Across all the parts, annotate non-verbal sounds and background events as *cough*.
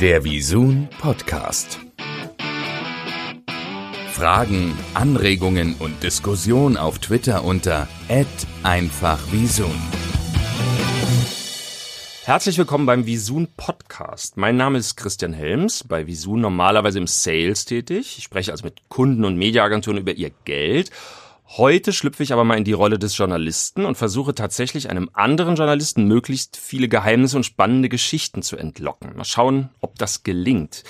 Der Visun Podcast. Fragen, Anregungen und Diskussion auf Twitter unter @einfachvisun. Herzlich willkommen beim Visun Podcast. Mein Name ist Christian Helms, bei Visun normalerweise im Sales tätig. Ich spreche also mit Kunden und Mediaagenturen über ihr Geld Heute schlüpfe ich aber mal in die Rolle des Journalisten und versuche tatsächlich einem anderen Journalisten möglichst viele Geheimnisse und spannende Geschichten zu entlocken. Mal schauen, ob das gelingt.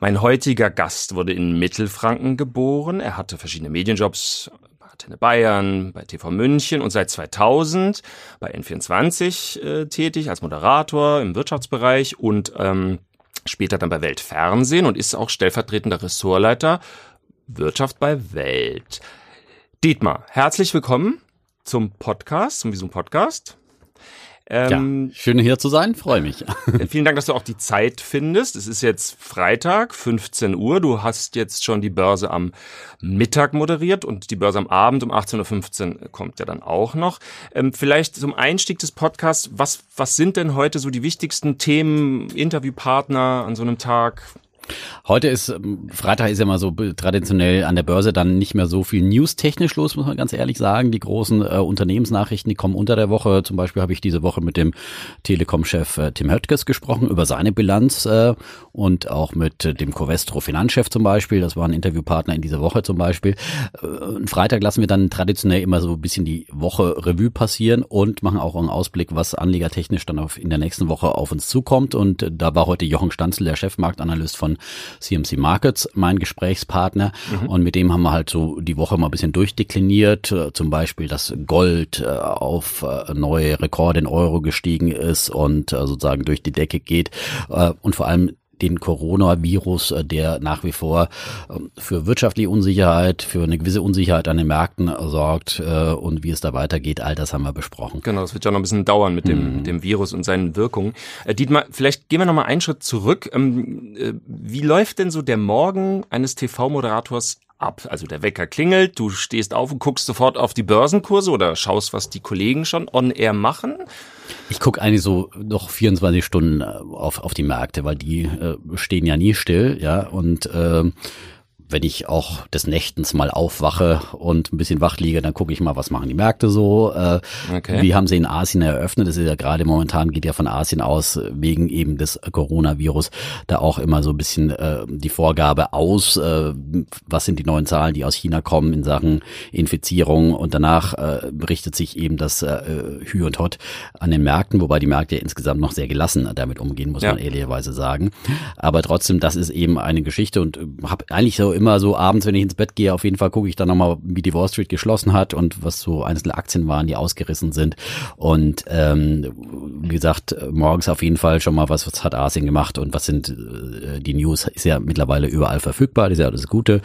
Mein heutiger Gast wurde in Mittelfranken geboren. Er hatte verschiedene Medienjobs bei Antenne Bayern, bei TV München und seit 2000 bei N24 äh, tätig als Moderator im Wirtschaftsbereich und ähm, später dann bei Weltfernsehen und ist auch stellvertretender Ressortleiter Wirtschaft bei Welt. Dietmar, herzlich willkommen zum Podcast, zum Visum Podcast. Ähm, ja, schön hier zu sein, freue mich. *laughs* vielen Dank, dass du auch die Zeit findest. Es ist jetzt Freitag, 15 Uhr. Du hast jetzt schon die Börse am Mittag moderiert und die Börse am Abend um 18.15 Uhr kommt ja dann auch noch. Ähm, vielleicht zum Einstieg des Podcasts, was, was sind denn heute so die wichtigsten Themen, Interviewpartner an so einem Tag? Heute ist, ähm, Freitag ist ja mal so traditionell an der Börse dann nicht mehr so viel news-technisch los, muss man ganz ehrlich sagen. Die großen äh, Unternehmensnachrichten, die kommen unter der Woche. Zum Beispiel habe ich diese Woche mit dem Telekom-Chef äh, Tim Höttges gesprochen über seine Bilanz äh, und auch mit äh, dem Covestro Finanzchef zum Beispiel. Das war ein Interviewpartner in dieser Woche zum Beispiel. Äh, Freitag lassen wir dann traditionell immer so ein bisschen die Woche Revue passieren und machen auch einen Ausblick, was anlegertechnisch dann auf, in der nächsten Woche auf uns zukommt. Und äh, da war heute Jochen Stanzel, der Chefmarktanalyst von CMC Markets, mein Gesprächspartner. Mhm. Und mit dem haben wir halt so die Woche mal ein bisschen durchdekliniert. Äh, zum Beispiel, dass Gold äh, auf äh, neue Rekorde in Euro gestiegen ist und sozusagen durch die Decke geht. Und vor allem den Coronavirus, äh, der nach wie vor ähm, für wirtschaftliche Unsicherheit, für eine gewisse Unsicherheit an den Märkten sorgt äh, und wie es da weitergeht, all das haben wir besprochen. Genau, das wird ja noch ein bisschen dauern mit dem, mhm. dem Virus und seinen Wirkungen. Äh, Dietmar, vielleicht gehen wir noch mal einen Schritt zurück. Ähm, wie läuft denn so der Morgen eines TV-Moderators ab. Also der Wecker klingelt, du stehst auf und guckst sofort auf die Börsenkurse oder schaust, was die Kollegen schon on air machen. Ich gucke eigentlich so noch 24 Stunden äh, auf, auf die Märkte, weil die äh, stehen ja nie still, ja. Und äh, wenn ich auch des Nächtens mal aufwache und ein bisschen wach liege, dann gucke ich mal, was machen die Märkte so. Äh, okay. Wie haben sie in Asien eröffnet? Das ist ja gerade momentan geht ja von Asien aus wegen eben des Coronavirus da auch immer so ein bisschen äh, die Vorgabe aus, äh, was sind die neuen Zahlen, die aus China kommen in Sachen Infizierung und danach äh, berichtet sich eben das äh, Hü und Hot an den Märkten, wobei die Märkte ja insgesamt noch sehr gelassen damit umgehen, muss ja. man ehrlicherweise sagen. Aber trotzdem, das ist eben eine Geschichte und äh, habe eigentlich so immer so abends, wenn ich ins Bett gehe, auf jeden Fall gucke ich dann nochmal, wie die Wall Street geschlossen hat und was so einzelne Aktien waren, die ausgerissen sind. Und ähm, wie gesagt, morgens auf jeden Fall schon mal, was, was hat Asien gemacht und was sind äh, die News, ist ja mittlerweile überall verfügbar, das ist ja das Gute.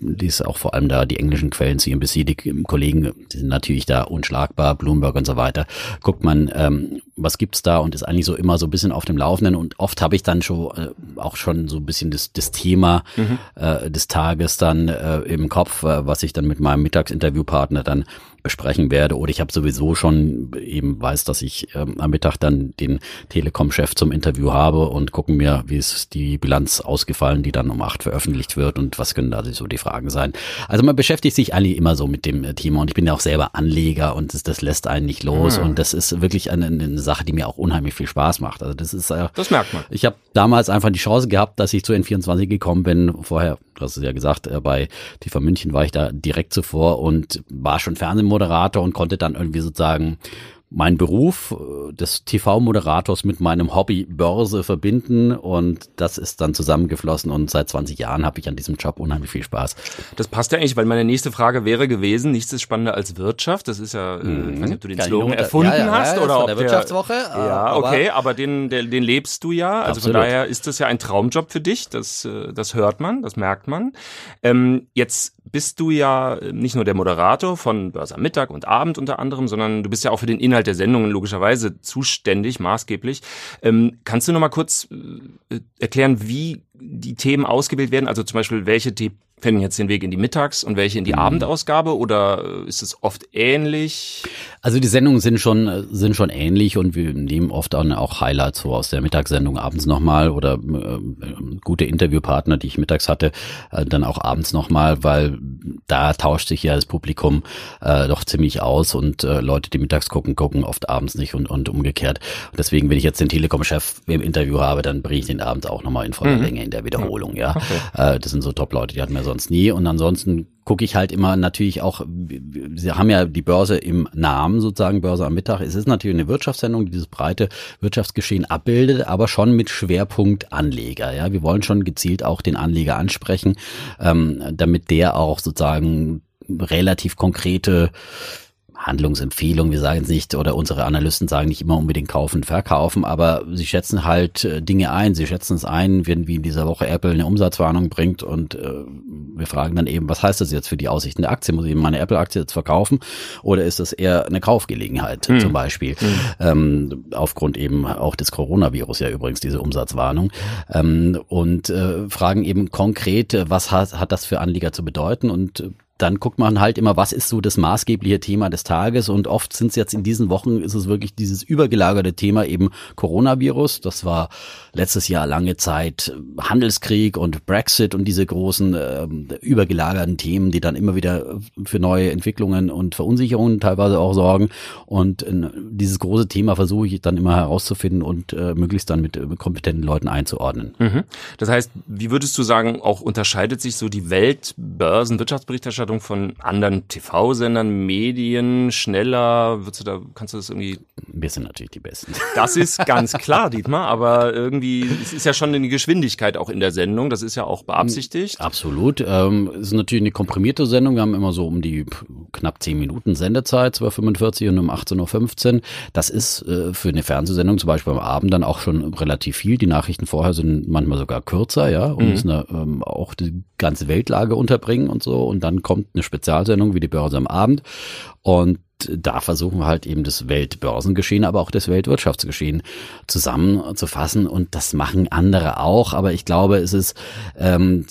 Die ist auch vor allem da, die englischen Quellen, CNBC, die Kollegen, die sind natürlich da unschlagbar, Bloomberg und so weiter. Guckt man, ähm, was gibt's da und ist eigentlich so immer so ein bisschen auf dem Laufenden und oft habe ich dann schon äh, auch schon so ein bisschen das, das Thema mhm. äh, des Tages dann äh, im Kopf, äh, was ich dann mit meinem Mittagsinterviewpartner dann besprechen werde. Oder ich habe sowieso schon eben weiß, dass ich ähm, am Mittag dann den Telekom-Chef zum Interview habe und gucken mir, wie ist die Bilanz ausgefallen, die dann um acht veröffentlicht wird und was können da so die Fragen sein. Also man beschäftigt sich eigentlich immer so mit dem Thema und ich bin ja auch selber Anleger und das, das lässt einen nicht los mhm. und das ist wirklich eine, eine, Sache, die mir auch unheimlich viel Spaß macht. Also das ist äh, das merkt man. Ich habe damals einfach die Chance gehabt, dass ich zu N24 gekommen bin. Vorher, du hast es ja gesagt, äh, bei TV München war ich da direkt zuvor und war schon Fernsehmoderator Moderator und konnte dann irgendwie sozusagen mein Beruf äh, des TV-Moderators mit meinem Hobby Börse verbinden und das ist dann zusammengeflossen und seit 20 Jahren habe ich an diesem Job unheimlich viel Spaß. Das passt ja eigentlich, weil meine nächste Frage wäre gewesen, nichts ist spannender als Wirtschaft. Das ist ja, mhm. ich weiß nicht, ob du den Slogan erfunden ja, ja, hast ja, oder ob der Wirtschaftswoche. ja, okay, aber den, den, den lebst du ja. Also Absolut. von daher ist das ja ein Traumjob für dich. Das, äh, das hört man, das merkt man. Ähm, jetzt bist du ja nicht nur der Moderator von Börse am Mittag und Abend unter anderem, sondern du bist ja auch für den Inhalt der Sendungen logischerweise zuständig, maßgeblich. Ähm, kannst du noch mal kurz äh, erklären, wie die Themen ausgewählt werden? Also zum Beispiel, welche The finden jetzt den Weg in die Mittags- und welche in die mhm. Abendausgabe oder ist es oft ähnlich? Also die Sendungen sind schon sind schon ähnlich und wir nehmen oft auch Highlights so aus der Mittagssendung abends nochmal oder äh, gute Interviewpartner, die ich mittags hatte, äh, dann auch abends nochmal, weil da tauscht sich ja das Publikum äh, doch ziemlich aus und äh, Leute, die mittags gucken, gucken oft abends nicht und, und umgekehrt. Und deswegen, wenn ich jetzt den Telekom-Chef im Interview habe, dann bringe ich den abends auch nochmal in voller mhm. Länge in der Wiederholung, ja. Okay. Äh, das sind so Top-Leute, die hatten wir sonst nie. Und ansonsten gucke ich halt immer natürlich auch, Sie haben ja die Börse im Namen sozusagen, Börse am Mittag. Es ist natürlich eine Wirtschaftssendung, die dieses breite Wirtschaftsgeschehen abbildet, aber schon mit Schwerpunkt Anleger. Ja, wir wollen schon gezielt auch den Anleger ansprechen, ähm, damit der auch sozusagen relativ konkrete Handlungsempfehlung, wir sagen es nicht, oder unsere Analysten sagen nicht immer unbedingt kaufen, verkaufen, aber sie schätzen halt äh, Dinge ein. Sie schätzen es ein, wenn wie in dieser Woche Apple eine Umsatzwarnung bringt und äh, wir fragen dann eben, was heißt das jetzt für die Aussichten der Aktie? Muss ich meine Apple-Aktie jetzt verkaufen oder ist das eher eine Kaufgelegenheit hm. zum Beispiel? Hm. Ähm, aufgrund eben auch des Coronavirus ja übrigens diese Umsatzwarnung ähm, und äh, fragen eben konkret, was hat, hat das für Anleger zu bedeuten und dann guckt man halt immer, was ist so das maßgebliche Thema des Tages und oft sind es jetzt in diesen Wochen ist es wirklich dieses übergelagerte Thema eben Coronavirus. Das war letztes Jahr lange Zeit Handelskrieg und Brexit und diese großen äh, übergelagerten Themen, die dann immer wieder für neue Entwicklungen und Verunsicherungen teilweise auch sorgen. Und äh, dieses große Thema versuche ich dann immer herauszufinden und äh, möglichst dann mit, mit kompetenten Leuten einzuordnen. Mhm. Das heißt, wie würdest du sagen, auch unterscheidet sich so die Weltbörsenwirtschaftsberichterstattung Berichterstattung von anderen TV-Sendern, Medien schneller? Würdest du da, kannst du das irgendwie? Wir sind natürlich die Besten. *laughs* Das ist ganz klar, Dietmar, aber irgendwie, es ist ja schon eine Geschwindigkeit auch in der Sendung, das ist ja auch beabsichtigt. Absolut. Ähm, es ist natürlich eine komprimierte Sendung. Wir haben immer so um die knapp zehn Minuten Sendezeit, 12.45 und um 18.15 Uhr. Das ist äh, für eine Fernsehsendung zum Beispiel am Abend dann auch schon relativ viel. Die Nachrichten vorher sind manchmal sogar kürzer, ja, und mhm. müssen ähm, auch die ganze Weltlage unterbringen und so. Und dann kommt eine Spezialsendung wie die Börse am Abend. Und da versuchen wir halt eben das Weltbörsengeschehen, aber auch das Weltwirtschaftsgeschehen zusammenzufassen und das machen andere auch, aber ich glaube, es ist, ähm,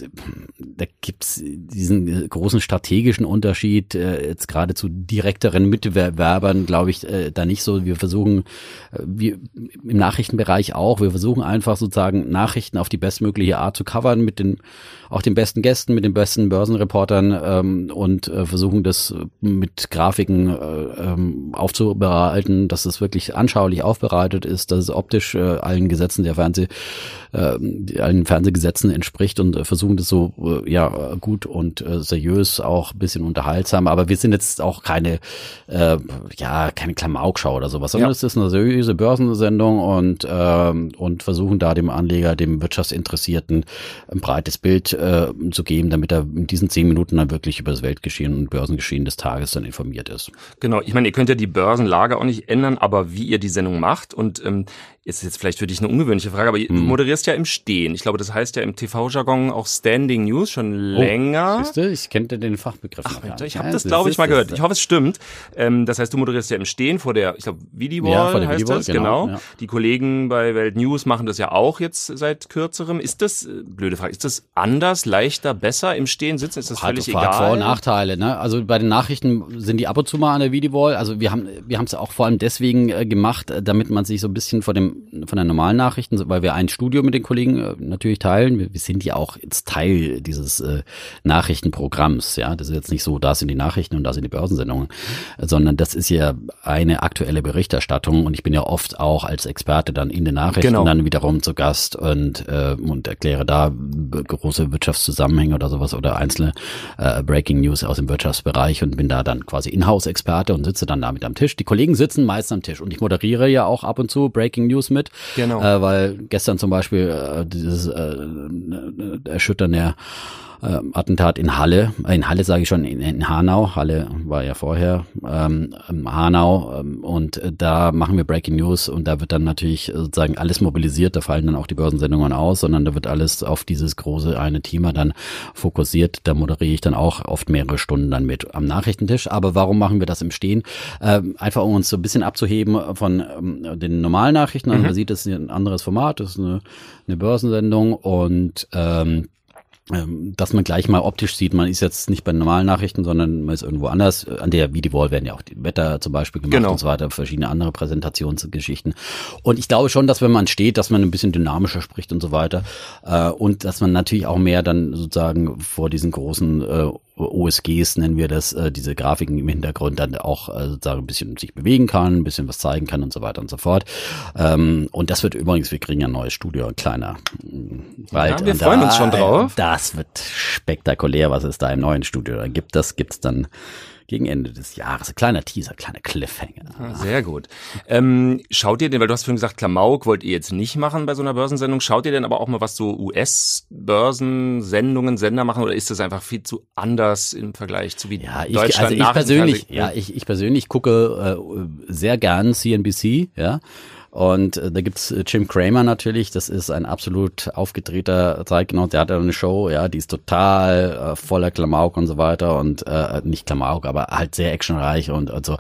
da gibt's diesen großen strategischen Unterschied, äh, jetzt gerade zu direkteren Mitbewerbern, glaube ich, äh, da nicht so. Wir versuchen, äh, wir im Nachrichtenbereich auch, wir versuchen einfach sozusagen Nachrichten auf die bestmögliche Art zu covern mit den auch den besten Gästen, mit den besten Börsenreportern ähm, und äh, versuchen das mit Grafiken äh, ähm, aufzubereiten, dass es wirklich anschaulich aufbereitet ist, dass es optisch äh, allen Gesetzen der Fernseh, äh, allen Fernsehgesetzen entspricht und äh, versuchen das so äh, ja gut und äh, seriös auch ein bisschen unterhaltsam. Aber wir sind jetzt auch keine äh, ja keine Klamaukschau oder sowas, sondern ja. es ist eine seriöse Börsensendung und äh, und versuchen da dem Anleger, dem Wirtschaftsinteressierten ein breites Bild äh, zu geben, damit er in diesen zehn Minuten dann wirklich über das Weltgeschehen und Börsengeschehen des Tages dann informiert ist. Genau, ich meine, ihr könnt ja die Börsenlage auch nicht ändern, aber wie ihr die Sendung macht und ähm, ist jetzt vielleicht für dich eine ungewöhnliche Frage, aber du hm. moderierst ja im Stehen. Ich glaube, das heißt ja im TV-Jargon auch Standing News schon oh, länger. Siehst du, ich kenne den Fachbegriff. Ach, Mensch, ich habe das, glaube ich, mal gehört. Ich hoffe, es stimmt. Ähm, das heißt, du moderierst ja im Stehen vor der, ich glaube, Videowall ja, vor der heißt Videowall, das, genau. genau. Ja. Die Kollegen bei Welt News machen das ja auch jetzt seit kürzerem. Ist das, äh, blöde Frage, ist das anders, leichter, besser im Stehen sitzen? Ist das hat, völlig hat egal? Vor- und Nachteile. Ne? Also bei den Nachrichten sind die ab und zu mal an der Videowall. Also wir haben wir haben es auch vor allem deswegen äh, gemacht, äh, damit man sich so ein bisschen von dem von der normalen Nachrichten, weil wir ein Studio mit den Kollegen äh, natürlich teilen. Wir, wir sind ja auch jetzt Teil dieses äh, Nachrichtenprogramms. Ja, das ist jetzt nicht so, da sind die Nachrichten und da sind die Börsensendungen, sondern das ist ja eine aktuelle Berichterstattung und ich bin ja oft auch als Experte dann in den Nachrichten genau. dann wiederum zu Gast und äh, und erkläre da große Wirtschaftszusammenhänge oder sowas oder einzelne äh, Breaking News aus dem Wirtschaftsbereich und bin da dann quasi Inhouse-Experte und sitze dann da mit am Tisch. Die Kollegen sitzen meist am Tisch und ich moderiere ja auch ab und zu Breaking News mit. Genau äh, weil gestern zum Beispiel äh, dieses äh, Erschüttern der äh, Attentat in Halle, äh, in Halle sage ich schon, in, in, Hanau, Halle war ja vorher, ähm, Hanau. Ähm, und äh, da machen wir Breaking News und da wird dann natürlich sozusagen alles mobilisiert, da fallen dann auch die Börsensendungen aus, sondern da wird alles auf dieses große eine Thema dann fokussiert, da moderiere ich dann auch oft mehrere Stunden dann mit am Nachrichtentisch, aber warum machen wir das im Stehen? Ähm, einfach um uns so ein bisschen abzuheben von ähm, den normalen Nachrichten, also mhm. man sieht, das ist ein anderes Format, das ist eine, eine Börsensendung. Und ähm, ähm, dass man gleich mal optisch sieht, man ist jetzt nicht bei normalen Nachrichten, sondern man ist irgendwo anders. An der Video-Wall werden ja auch die Wetter zum Beispiel gemacht genau. und so weiter, verschiedene andere Präsentationsgeschichten. Und ich glaube schon, dass wenn man steht, dass man ein bisschen dynamischer spricht und so weiter. Äh, und dass man natürlich auch mehr dann sozusagen vor diesen großen äh, OSGs nennen wir das, äh, diese Grafiken im Hintergrund dann auch äh, sozusagen ein bisschen sich bewegen kann, ein bisschen was zeigen kann und so weiter und so fort. Ähm, und das wird übrigens, wir kriegen ja ein neues Studio, ein kleiner Wald. Ja, wir freuen da, uns schon drauf. Das wird spektakulär, was es da im neuen Studio gibt. Das gibt's dann gegen Ende des Jahres. Ein kleiner Teaser, kleiner Cliffhanger. Ah, sehr gut. Ähm, schaut ihr denn, weil du hast vorhin gesagt, Klamauk wollt ihr jetzt nicht machen bei so einer Börsensendung, schaut ihr denn aber auch mal, was so US-Börsensendungen, Sender machen oder ist das einfach viel zu anders im Vergleich zu wie ja, ich, Deutschland? Also ich persönlich, ja, ich, ich persönlich gucke äh, sehr gern CNBC, ja. Und äh, da gibt's äh, Jim Cramer natürlich, das ist ein absolut aufgedrehter Zeitgenosse, der hat eine Show, ja, die ist total äh, voller Klamauk und so weiter. Und äh, nicht Klamauk, aber halt sehr actionreich und, und so.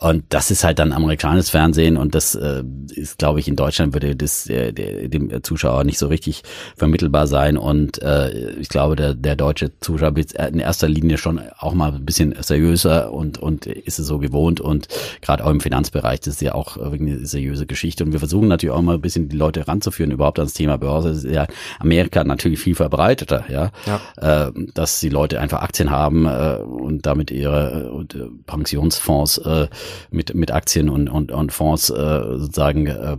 Und das ist halt dann amerikanisches Fernsehen. Und das äh, ist, glaube ich, in Deutschland würde das äh, dem Zuschauer nicht so richtig vermittelbar sein. Und äh, ich glaube, der, der deutsche Zuschauer ist in erster Linie schon auch mal ein bisschen seriöser und, und ist es so gewohnt. Und gerade auch im Finanzbereich, das ist ja auch eine seriöse Geschichte Geschichte und wir versuchen natürlich auch mal ein bisschen die Leute ranzuführen überhaupt ans Thema Börse. Das ist ja Amerika natürlich viel verbreiteter, ja, ja. Äh, dass die Leute einfach Aktien haben äh, und damit ihre äh, Pensionsfonds äh, mit mit Aktien und und, und Fonds äh, sozusagen äh,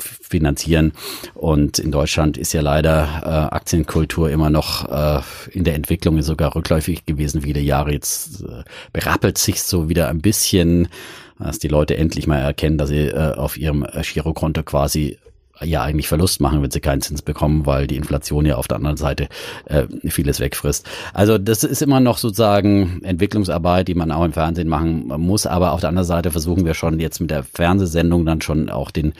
finanzieren. Und in Deutschland ist ja leider äh, Aktienkultur immer noch äh, in der Entwicklung sogar rückläufig gewesen viele Jahre. Jetzt äh, berappelt sich so wieder ein bisschen dass die Leute endlich mal erkennen, dass sie äh, auf ihrem Girokonto quasi ja eigentlich Verlust machen, wenn sie keinen Zins bekommen, weil die Inflation ja auf der anderen Seite äh, vieles wegfrisst. Also das ist immer noch sozusagen Entwicklungsarbeit, die man auch im Fernsehen machen muss. Aber auf der anderen Seite versuchen wir schon jetzt mit der Fernsehsendung dann schon auch den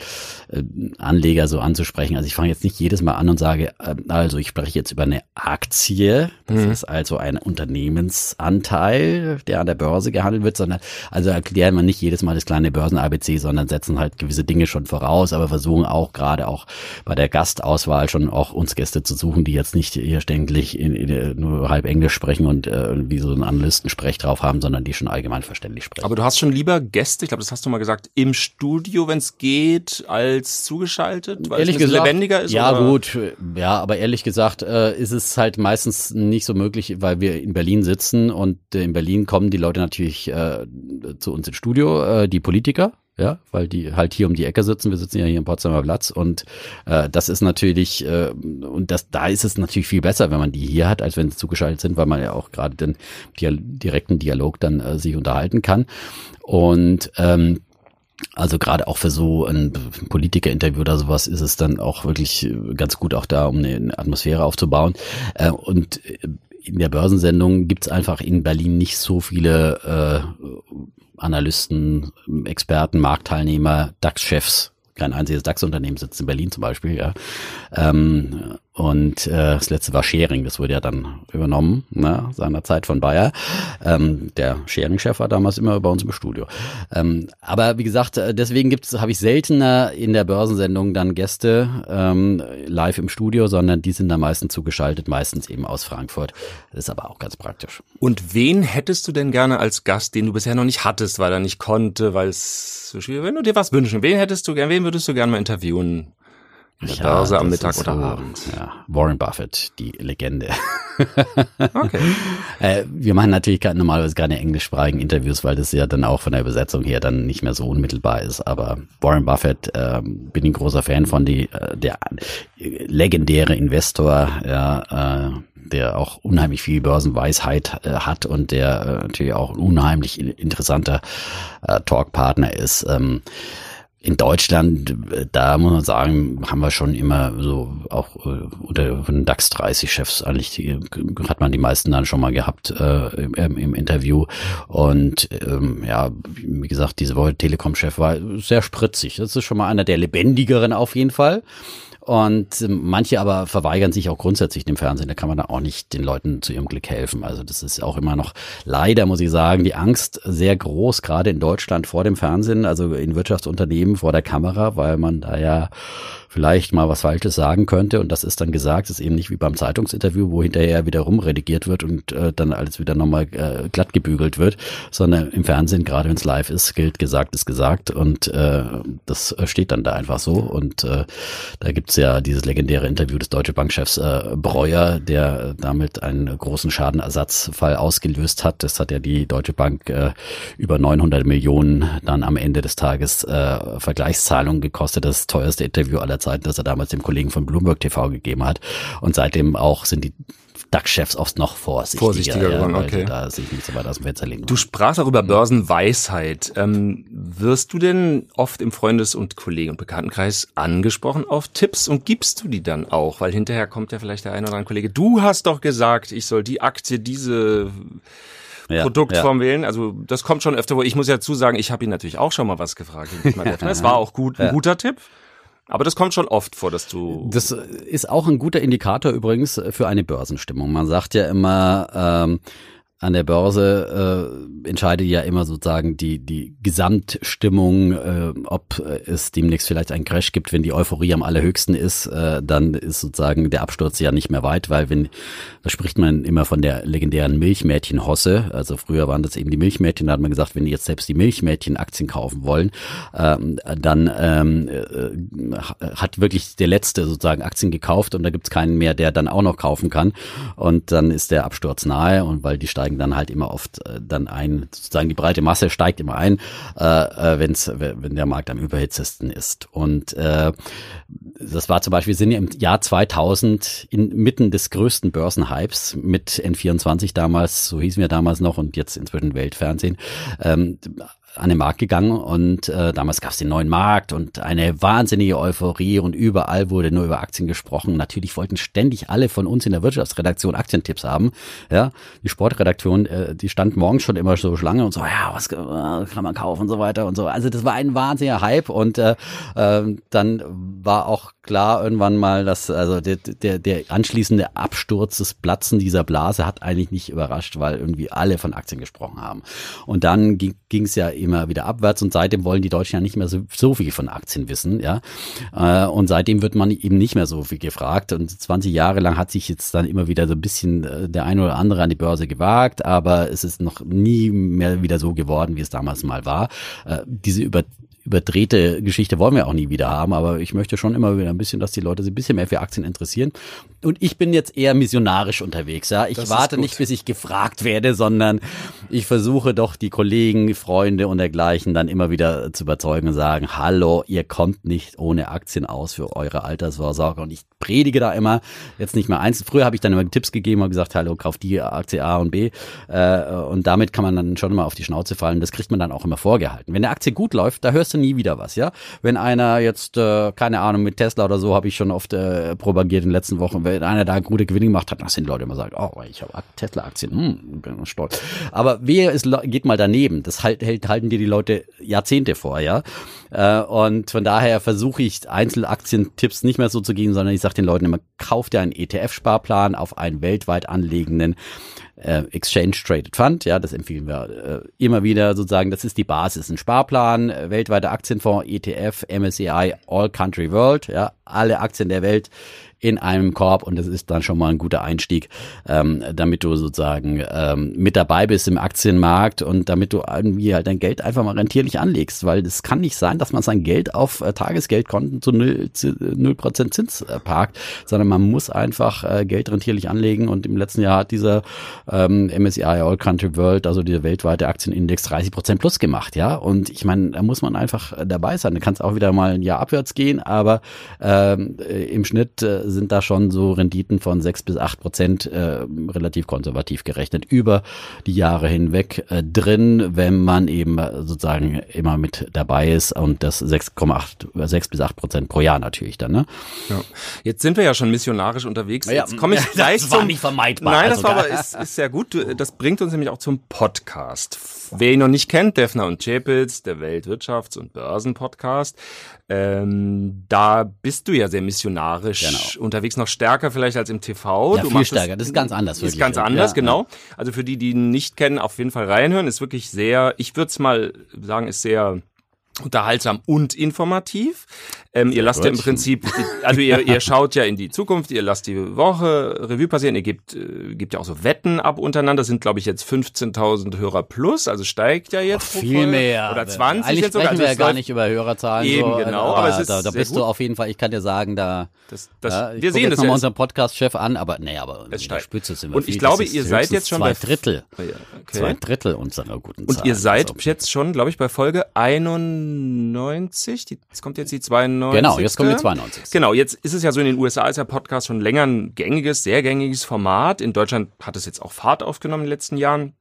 äh, Anleger so anzusprechen. Also ich fange jetzt nicht jedes Mal an und sage, äh, also ich spreche jetzt über eine Aktie. Das mhm. ist also ein Unternehmensanteil, der an der Börse gehandelt wird, sondern also erklären wir nicht jedes Mal das kleine Börsen-ABC, sondern setzen halt gewisse Dinge schon voraus, aber versuchen auch gerade gerade auch bei der Gastauswahl schon auch uns Gäste zu suchen, die jetzt nicht hier ständig in, in, nur halb Englisch sprechen und äh, wie so ein Analystensprech drauf haben, sondern die schon allgemein verständlich sprechen. Aber du hast schon lieber Gäste, ich glaube, das hast du mal gesagt, im Studio, wenn es geht, als zugeschaltet, weil ehrlich es gesagt, lebendiger ist? Ja, oder? gut, ja, aber ehrlich gesagt äh, ist es halt meistens nicht so möglich, weil wir in Berlin sitzen und äh, in Berlin kommen die Leute natürlich äh, zu uns ins Studio, äh, die Politiker, ja, weil die halt hier um die Ecke sitzen. Wir sitzen ja hier im Potsdamer Platz und äh, das ist natürlich äh, und das da ist es natürlich viel besser, wenn man die hier hat, als wenn sie zugeschaltet sind, weil man ja auch gerade den Dial direkten Dialog dann äh, sich unterhalten kann und ähm, also gerade auch für so ein Politikerinterview oder sowas ist es dann auch wirklich ganz gut auch da, um eine Atmosphäre aufzubauen. Äh, und in der Börsensendung gibt's einfach in Berlin nicht so viele äh, Analysten, Experten, Marktteilnehmer, DAX-Chefs. Kein einziges DAX-Unternehmen sitzt in Berlin zum Beispiel, ja. Ähm, und äh, das letzte war Sharing, das wurde ja dann übernommen, ne, seinerzeit von Bayer. Ähm, der Sharing-Chef war damals immer bei uns im Studio. Ähm, aber wie gesagt, äh, deswegen gibt's, habe ich seltener in der Börsensendung dann Gäste ähm, live im Studio, sondern die sind da meistens zugeschaltet, meistens eben aus Frankfurt. Das ist aber auch ganz praktisch. Und wen hättest du denn gerne als Gast, den du bisher noch nicht hattest, weil er nicht konnte, weil es so schwierig Wenn du dir was wünschen, wen hättest du gern, wen würdest du gerne mal interviewen? Der ja, Börse am Mittag oder so, Abend. Ja, Warren Buffett, die Legende. *laughs* okay. äh, wir machen natürlich normalerweise keine englischsprachigen Interviews, weil das ja dann auch von der Übersetzung her dann nicht mehr so unmittelbar ist. Aber Warren Buffett, äh, bin ein großer Fan von die, äh, der legendäre Investor, ja, äh, der auch unheimlich viel Börsenweisheit äh, hat und der äh, natürlich auch ein unheimlich interessanter äh, Talkpartner ist. Ähm, in Deutschland, da muss man sagen, haben wir schon immer so auch äh, unter den DAX 30 Chefs eigentlich die, hat man die meisten dann schon mal gehabt äh, im, im Interview und ähm, ja, wie gesagt, diese Telekom-Chef war sehr spritzig. Das ist schon mal einer der lebendigeren auf jeden Fall. Und manche aber verweigern sich auch grundsätzlich dem Fernsehen. Da kann man da auch nicht den Leuten zu ihrem Glück helfen. Also das ist auch immer noch leider, muss ich sagen, die Angst sehr groß, gerade in Deutschland vor dem Fernsehen, also in Wirtschaftsunternehmen vor der Kamera, weil man da ja vielleicht mal was Falsches sagen könnte und das ist dann gesagt, ist eben nicht wie beim Zeitungsinterview, wo hinterher wieder rumredigiert wird und äh, dann alles wieder nochmal äh, glatt gebügelt wird, sondern im Fernsehen, gerade wenn es live ist, gilt gesagt ist gesagt und äh, das steht dann da einfach so und äh, da gibt's ja dieses legendäre Interview des Deutsche Bankchefs äh, Breuer, der damit einen großen Schadenersatzfall ausgelöst hat. Das hat ja die Deutsche Bank äh, über 900 Millionen dann am Ende des Tages äh, Vergleichszahlungen gekostet. Das teuerste Interview aller Zeiten, das er damals dem Kollegen von Bloomberg TV gegeben hat. Und seitdem auch sind die DAX-Chefs oft noch vorsichtiger. Vorsichtiger ja, geworden, okay. Da sich nicht so weit aus dem Fenster legen. Du sprachst auch über Börsenweisheit. Ähm, wirst du denn oft im Freundes- und Kollegen- und Bekanntenkreis angesprochen auf Tipps und gibst du die dann auch? Weil hinterher kommt ja vielleicht der eine oder andere Kollege, du hast doch gesagt, ich soll die Aktie, diese Ja, Produktform wählen. Also das kommt schon öfter, wo ich muss ja zusagen, ich habe ihn natürlich auch schon mal was gefragt. *laughs* Das war auch gut, ein guter Tipp. Aber das kommt schon oft vor, dass du. Das ist auch ein guter Indikator übrigens für eine Börsenstimmung. Man sagt ja immer, ähm, an der Börse äh, entscheidet ja immer sozusagen die, die Gesamtstimmung, äh, ob es demnächst vielleicht einen Crash gibt, wenn die Euphorie am allerhöchsten ist, äh, dann ist sozusagen der Absturz ja nicht mehr weit, weil wenn, da spricht man immer von der legendären Milchmädchenhosse, also früher waren das eben die Milchmädchen, da hat man gesagt, wenn die jetzt selbst die Milchmädchen Aktien kaufen wollen, ähm, dann ähm, äh, hat wirklich der Letzte sozusagen Aktien gekauft und da gibt's keinen mehr, der dann auch noch kaufen kann. Und dann ist der Absturz nahe und weil die steigen dann halt immer oft äh, dann ein, sozusagen die breite Masse steigt immer ein, äh, wenn's, wenn der Markt am überhitzesten ist. Und äh, das war zum Beispiel, wir sind ja im Jahr 2000 inmitten des größten Börsenhypes mit N24 damals, so hießen wir damals noch und jetzt inzwischen Weltfernsehen. Ähm, an den Markt gegangen und äh, damals gab es den neuen Markt und eine wahnsinnige Euphorie und überall wurde nur über Aktien gesprochen. Natürlich wollten ständig alle von uns in der Wirtschaftsredaktion Aktientipps haben. Ja, die Sportredaktion, äh, die stand morgens schon immer so Schlange und so, ja, was äh, kann man kaufen und so weiter und so. Also das war ein wahnsinniger Hype und äh, äh, dann war auch klar irgendwann mal, dass also der, der, der anschließende Absturz des Platzen dieser Blase hat eigentlich nicht überrascht, weil irgendwie alle von Aktien gesprochen haben. Und dann ging es ja immer wieder abwärts und seitdem wollen die Deutschen ja nicht mehr so, so viel von Aktien wissen, ja. Äh, und seitdem wird man eben nicht mehr so viel gefragt und 20 Jahre lang hat sich jetzt dann immer wieder so ein bisschen äh, der eine oder andere an die Börse gewagt, aber es ist noch nie mehr wieder so geworden, wie es damals mal war. Äh, diese über überdrehte Geschichte wollen wir auch nie wieder haben, aber ich möchte schon immer wieder ein bisschen, dass die Leute sich ein bisschen mehr für Aktien interessieren. Und ich bin jetzt eher missionarisch unterwegs, ja. Ich Das warte nicht, bis ich gefragt werde, sondern ich versuche doch die Kollegen, Freunde und dergleichen dann immer wieder zu überzeugen und sagen, hallo, ihr kommt nicht ohne Aktien aus für eure Altersvorsorge. Und ich predige da immer, jetzt nicht mehr eins. Früher habe ich dann immer Tipps gegeben und gesagt, hallo, kauf die Aktie A und B. Äh, und damit kann man dann schon mal auf die Schnauze fallen. Das kriegt man dann auch immer vorgehalten. Wenn eine Aktie gut läuft, da hörst du nie wieder was, ja. Wenn einer jetzt, äh, keine Ahnung, mit Tesla oder so, habe ich schon oft äh, propagiert in den letzten Wochen, wenn einer da gute Gewinne gemacht hat, dann sind Leute immer sagen, oh, ich habe Tesla-Aktien, hm, bin stolz. Aber wer ist, geht mal daneben? Das halt, hält, halten dir die Leute Jahrzehnte vor, ja. Äh, und von daher versuche ich Einzelaktientipps nicht mehr so zu geben, sondern ich sage den Leuten immer, kauft dir einen ETF-Sparplan auf einen weltweit anlegenden äh, Exchange Traded Fund, ja, das empfehlen wir äh, immer wieder sozusagen, das ist die Basis, ein Sparplan, äh, weltweiter Aktienfonds, ETF, MSCI, All Country World, ja, alle Aktien der Welt in einem Korb und das ist dann schon mal ein guter Einstieg, ähm, damit du sozusagen ähm, mit dabei bist im Aktienmarkt und damit du irgendwie halt dein Geld einfach mal rentierlich anlegst, weil es kann nicht sein, dass man sein Geld auf äh, Tagesgeldkonten zu null zu 0% Zins äh, parkt, sondern man muss einfach äh, Geld rentierlich anlegen und im letzten Jahr hat dieser ähm, MSCI All Country World, also dieser weltweite Aktienindex 30% plus gemacht, ja. Und ich meine, da muss man einfach äh, dabei sein, da kann es auch wieder mal ein Jahr abwärts gehen, aber ähm, äh, im Schnitt äh, sind da schon so Renditen von sechs bis acht Prozent äh, relativ konservativ gerechnet über die Jahre hinweg äh, drin, wenn man eben äh, sozusagen immer mit dabei ist und das 6,8 6 bis 8 Prozent pro Jahr natürlich dann. Ne? Ja. Jetzt sind wir ja schon missionarisch unterwegs. Ja, Jetzt komme ich das gleich war zum, nicht vermeidbar. Nein, Also das war gar- aber ist, ist sehr gut. Das bringt uns nämlich auch zum Podcast. Wer ihn noch nicht kennt, Defner und Chapels, der Weltwirtschafts- und Börsenpodcast. Ähm, da bist du ja sehr missionarisch Genau. unterwegs, noch stärker vielleicht als im TV. Ja, du viel stärker. Das ist ganz anders, Ist wirklich. ganz Ja, anders, ja. genau. Also für die, die ihn nicht kennen, auf jeden Fall reinhören. Ist wirklich sehr, ich würde es mal sagen, ist sehr unterhaltsam und informativ. Ähm, ihr lasst ja im. Prinzip, also ihr, ihr *laughs* schaut ja in die Zukunft, ihr lasst die Woche Revue passieren, ihr gebt, äh, gebt ja auch so Wetten ab untereinander, das sind glaube ich jetzt 15.000 Hörer plus, also steigt ja jetzt pro Viel Folge. mehr. Oder 20 Eigentlich jetzt sogar. Also wir ja es gar nicht über Hörerzahlen. Eben, so, genau, Aber, aber es ist da, da bist du gut. auf jeden Fall, ich kann dir sagen, da Das, das, ja, ich wir sehen jetzt das nochmal ja. unseren Podcast-Chef an, aber nee, aber der steigt. Spitze sind wir Und ich viel. glaube, Das ist ihr seid jetzt schon zwei bei Drittel. Okay. Zwei Drittel unserer guten Und Zahlen. ihr seid Also, jetzt schon, glaube ich, bei Folge 91. Die, jetzt kommt jetzt die 92. Genau, jetzt kommt die 92. Genau, jetzt ist es ja so, in den USA ist der Podcast schon länger ein gängiges, sehr gängiges Format. In Deutschland hat es jetzt auch Fahrt aufgenommen in den letzten Jahren.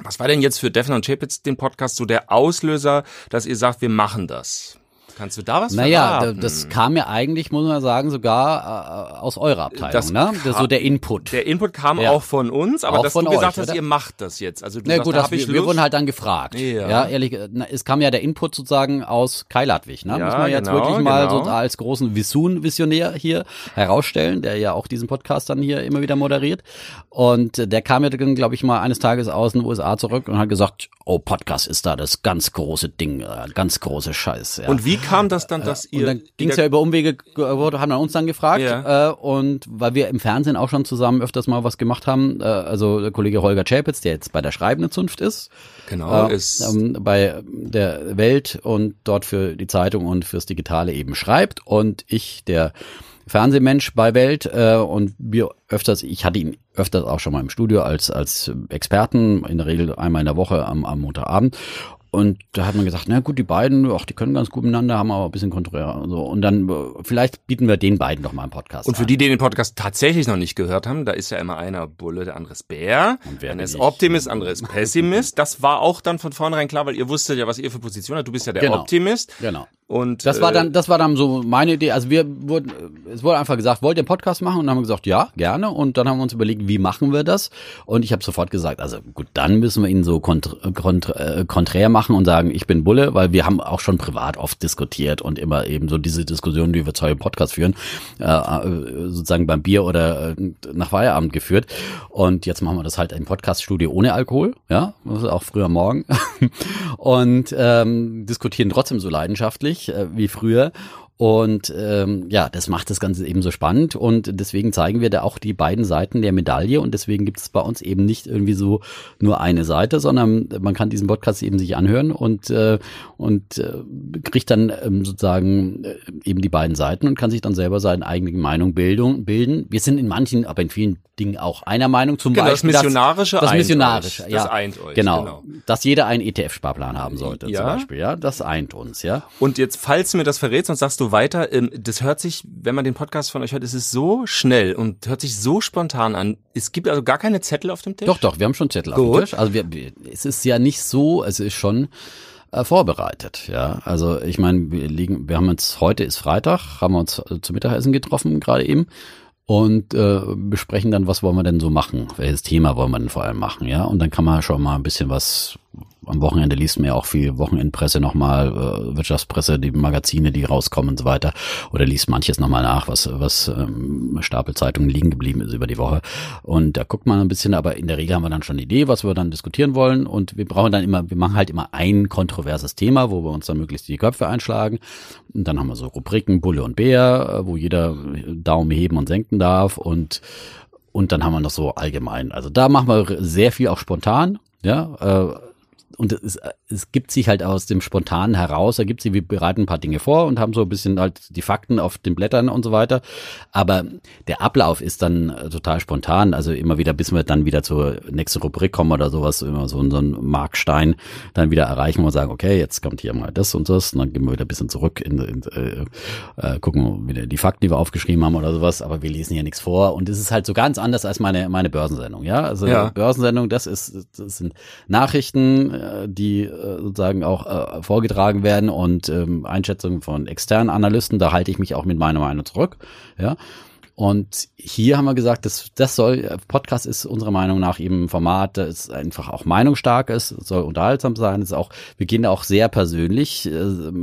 Was war denn jetzt für Defner und Chapitz den Podcast so der Auslöser, dass ihr sagt, wir machen das? Kannst du da was Naja, verraten? das kam ja eigentlich, muss man sagen, sogar äh, aus eurer Abteilung, Das ne? Das, so kam- der Input. der Input kam Ja. auch von uns, aber Auch dass von du gesagt euch, hast, oder? ihr macht das jetzt. Also du Na sagst, gut, da das, wir, wir wurden halt dann gefragt. Ja. Ja, ehrlich, na, es kam ja der Input sozusagen aus Kai Ladwig, ne? Ja, Muss man jetzt genau, wirklich mal genau. so als großen Visun-Visionär hier herausstellen, der ja auch diesen Podcast dann hier immer wieder moderiert. Und der kam ja dann, glaube ich, mal eines Tages aus den USA zurück und hat gesagt, oh, Podcast ist da das ganz große Ding, äh, ganz große Scheiß. Ja. Und wie kam das dann, dass ihr... Und dann ging es ja über Umwege, haben dann uns dann gefragt. Ja. Äh, und weil wir im Fernsehen auch schon zusammen öfters mal was gemacht haben, äh, also der Kollege Holger Chapitz, der jetzt bei der Schreibende Zunft ist, genau, äh, ist... ähm, bei der Welt und dort für die Zeitung und fürs Digitale eben schreibt. Und ich, der Fernsehmensch bei Welt äh, und wir öfters, ich hatte ihn öfters auch schon mal im Studio als, als Experten, in der Regel einmal in der Woche am, am Montagabend. Und da hat man gesagt, na gut, die beiden, ach, die können ganz gut miteinander, haben aber ein bisschen konträr und so. Und dann, äh, vielleicht bieten wir den beiden doch mal einen Podcast Und für an. die, die den Podcast tatsächlich noch nicht gehört haben, da ist ja immer einer Bulle, der andere ist Bär. Und wer Einer ist? Optimist, andere ist Pessimist. Das war auch dann von vornherein klar, weil ihr wusstet ja, was ihr für Position habt. Du bist ja der Genau. Optimist. Genau. Und Das war äh, dann, das war dann so meine Idee. Also wir wurden, es wurde einfach gesagt, wollt ihr einen Podcast machen? Und dann haben wir gesagt, ja, gerne. Und dann haben wir uns überlegt, wie machen wir das? Und ich habe sofort gesagt, also gut, dann müssen wir ihn so kontr kontr äh, konträr machen und sagen, ich bin Bulle, weil wir haben auch schon privat oft diskutiert und immer eben so diese Diskussionen, die wir zu einem Podcast führen, äh, äh, sozusagen beim Bier oder nach Feierabend geführt. Und jetzt machen wir das halt im Podcaststudio ohne Alkohol, ja, das ist auch früher morgen. *laughs* und ähm, diskutieren trotzdem so leidenschaftlich äh, wie früher. Und ähm, ja, das macht das Ganze eben so spannend und deswegen zeigen wir da auch die beiden Seiten der Medaille und deswegen gibt es bei uns eben nicht irgendwie so nur eine Seite, sondern man kann diesen Podcast eben sich anhören und äh, und äh, kriegt dann ähm, sozusagen äh, eben die beiden Seiten und kann sich dann selber seine eigene Meinung Bildung, bilden. Wir sind in manchen, aber in vielen Dingen auch einer Meinung. Zum Genau, das Beispiel Missionarische das eint Missionarische, euch. ja. Das eint euch, Genau, genau. dass jeder einen ETF-Sparplan haben sollte Ja. zum Beispiel, ja, das eint uns, ja. Und jetzt, falls du mir das verrätst und sagst du weiter, ähm, das hört sich, wenn man den Podcast von euch hört, ist es so schnell und hört sich so spontan an. Es gibt also gar keine Zettel auf dem Tisch? Doch, doch, wir haben schon Zettel auf Gut. dem Tisch. Also wir, es ist ja nicht so, es ist schon äh, vorbereitet, ja. Also ich meine, wir liegen, wir haben jetzt, heute ist Freitag, haben wir uns äh, zum Mittagessen getroffen, gerade eben. Und äh, besprechen dann, was wollen wir denn so machen? Welches Thema wollen wir denn vor allem machen, ja? Und dann kann man schon mal ein bisschen was am Wochenende liest man ja auch viel Wochenendpresse nochmal, äh, Wirtschaftspresse, die Magazine, die rauskommen und so weiter. Oder liest manches nochmal nach, was, was ähm, Stapelzeitungen liegen geblieben ist über die Woche. Und da guckt man ein bisschen, aber in der Regel haben wir dann schon eine Idee, was wir dann diskutieren wollen. Und wir brauchen dann immer, wir machen halt immer ein kontroverses Thema, wo wir uns dann möglichst die Köpfe einschlagen. Und dann haben wir so Rubriken Bulle und Bär, äh, wo jeder Daumen heben und senken darf. Und und dann haben wir noch so allgemein. Also da machen wir sehr viel auch spontan, ja. Und es, es gibt sich halt aus dem Spontanen heraus, da gibt sie, wir bereiten ein paar Dinge vor und haben so ein bisschen halt die Fakten auf den Blättern und so weiter. Aber der Ablauf ist dann äh, total spontan. Also immer wieder, bis wir dann wieder zur nächsten Rubrik kommen oder sowas, immer so, so einen Markstein dann wieder erreichen und sagen, okay, jetzt kommt hier mal das und das und dann gehen wir wieder ein bisschen zurück in, in äh, äh, gucken wieder die Fakten, die wir aufgeschrieben haben oder sowas, aber wir lesen hier nichts vor und es ist halt so ganz anders als meine meine Börsensendung, ja? Also Ja. Börsensendung, das ist das sind Nachrichten, äh, die äh, sozusagen auch äh, vorgetragen werden und ähm, Einschätzungen von externen Analysten, da halte ich mich auch mit meiner Meinung zurück, ja? Und hier haben wir gesagt, das, das soll, Podcast ist unserer Meinung nach eben ein Format, das einfach auch meinungsstark ist, soll unterhaltsam sein, ist auch, wir gehen da auch sehr persönlich äh,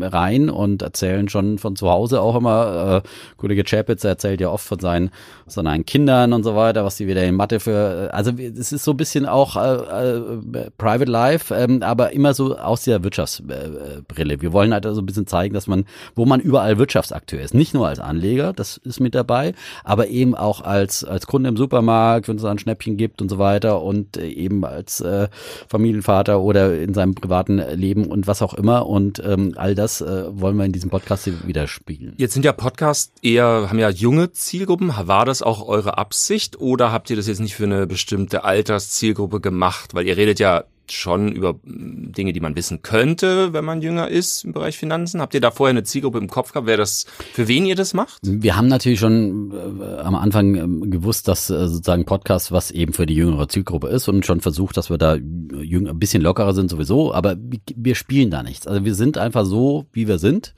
rein und erzählen schon von zu Hause auch immer, äh, Kollege Chapitz erzählt ja oft von seinen, seinen Kindern und so weiter, was die wieder in Mathe für, also es ist so ein bisschen auch äh, äh, Private Life, ähm, aber immer so aus der Wirtschaftsbrille. Wir wollen halt also ein bisschen zeigen, dass man, wo man überall Wirtschaftsakteur ist, nicht nur als Anleger, das ist mit dabei, aber eben auch als, als Kunde im Supermarkt, wenn es ein Schnäppchen gibt und so weiter und äh, eben als äh, Familienvater oder in seinem privaten Leben und was auch immer und ähm, all das äh, wollen wir in diesem Podcast widerspiegeln. Jetzt sind ja Podcasts eher, haben ja junge Zielgruppen. War das auch eure Absicht oder habt ihr das jetzt nicht für eine bestimmte Alterszielgruppe gemacht? Weil ihr redet ja schon über Dinge, die man wissen könnte, wenn man jünger ist im Bereich Finanzen? Habt ihr da vorher eine Zielgruppe im Kopf gehabt, wer das, für wen ihr das macht? Wir haben natürlich schon äh, am Anfang äh, gewusst, dass äh, sozusagen Podcast was eben für die jüngere Zielgruppe ist und schon versucht, dass wir da jüng, ein bisschen lockerer sind sowieso, aber wir spielen da nichts. Also wir sind einfach so, wie wir sind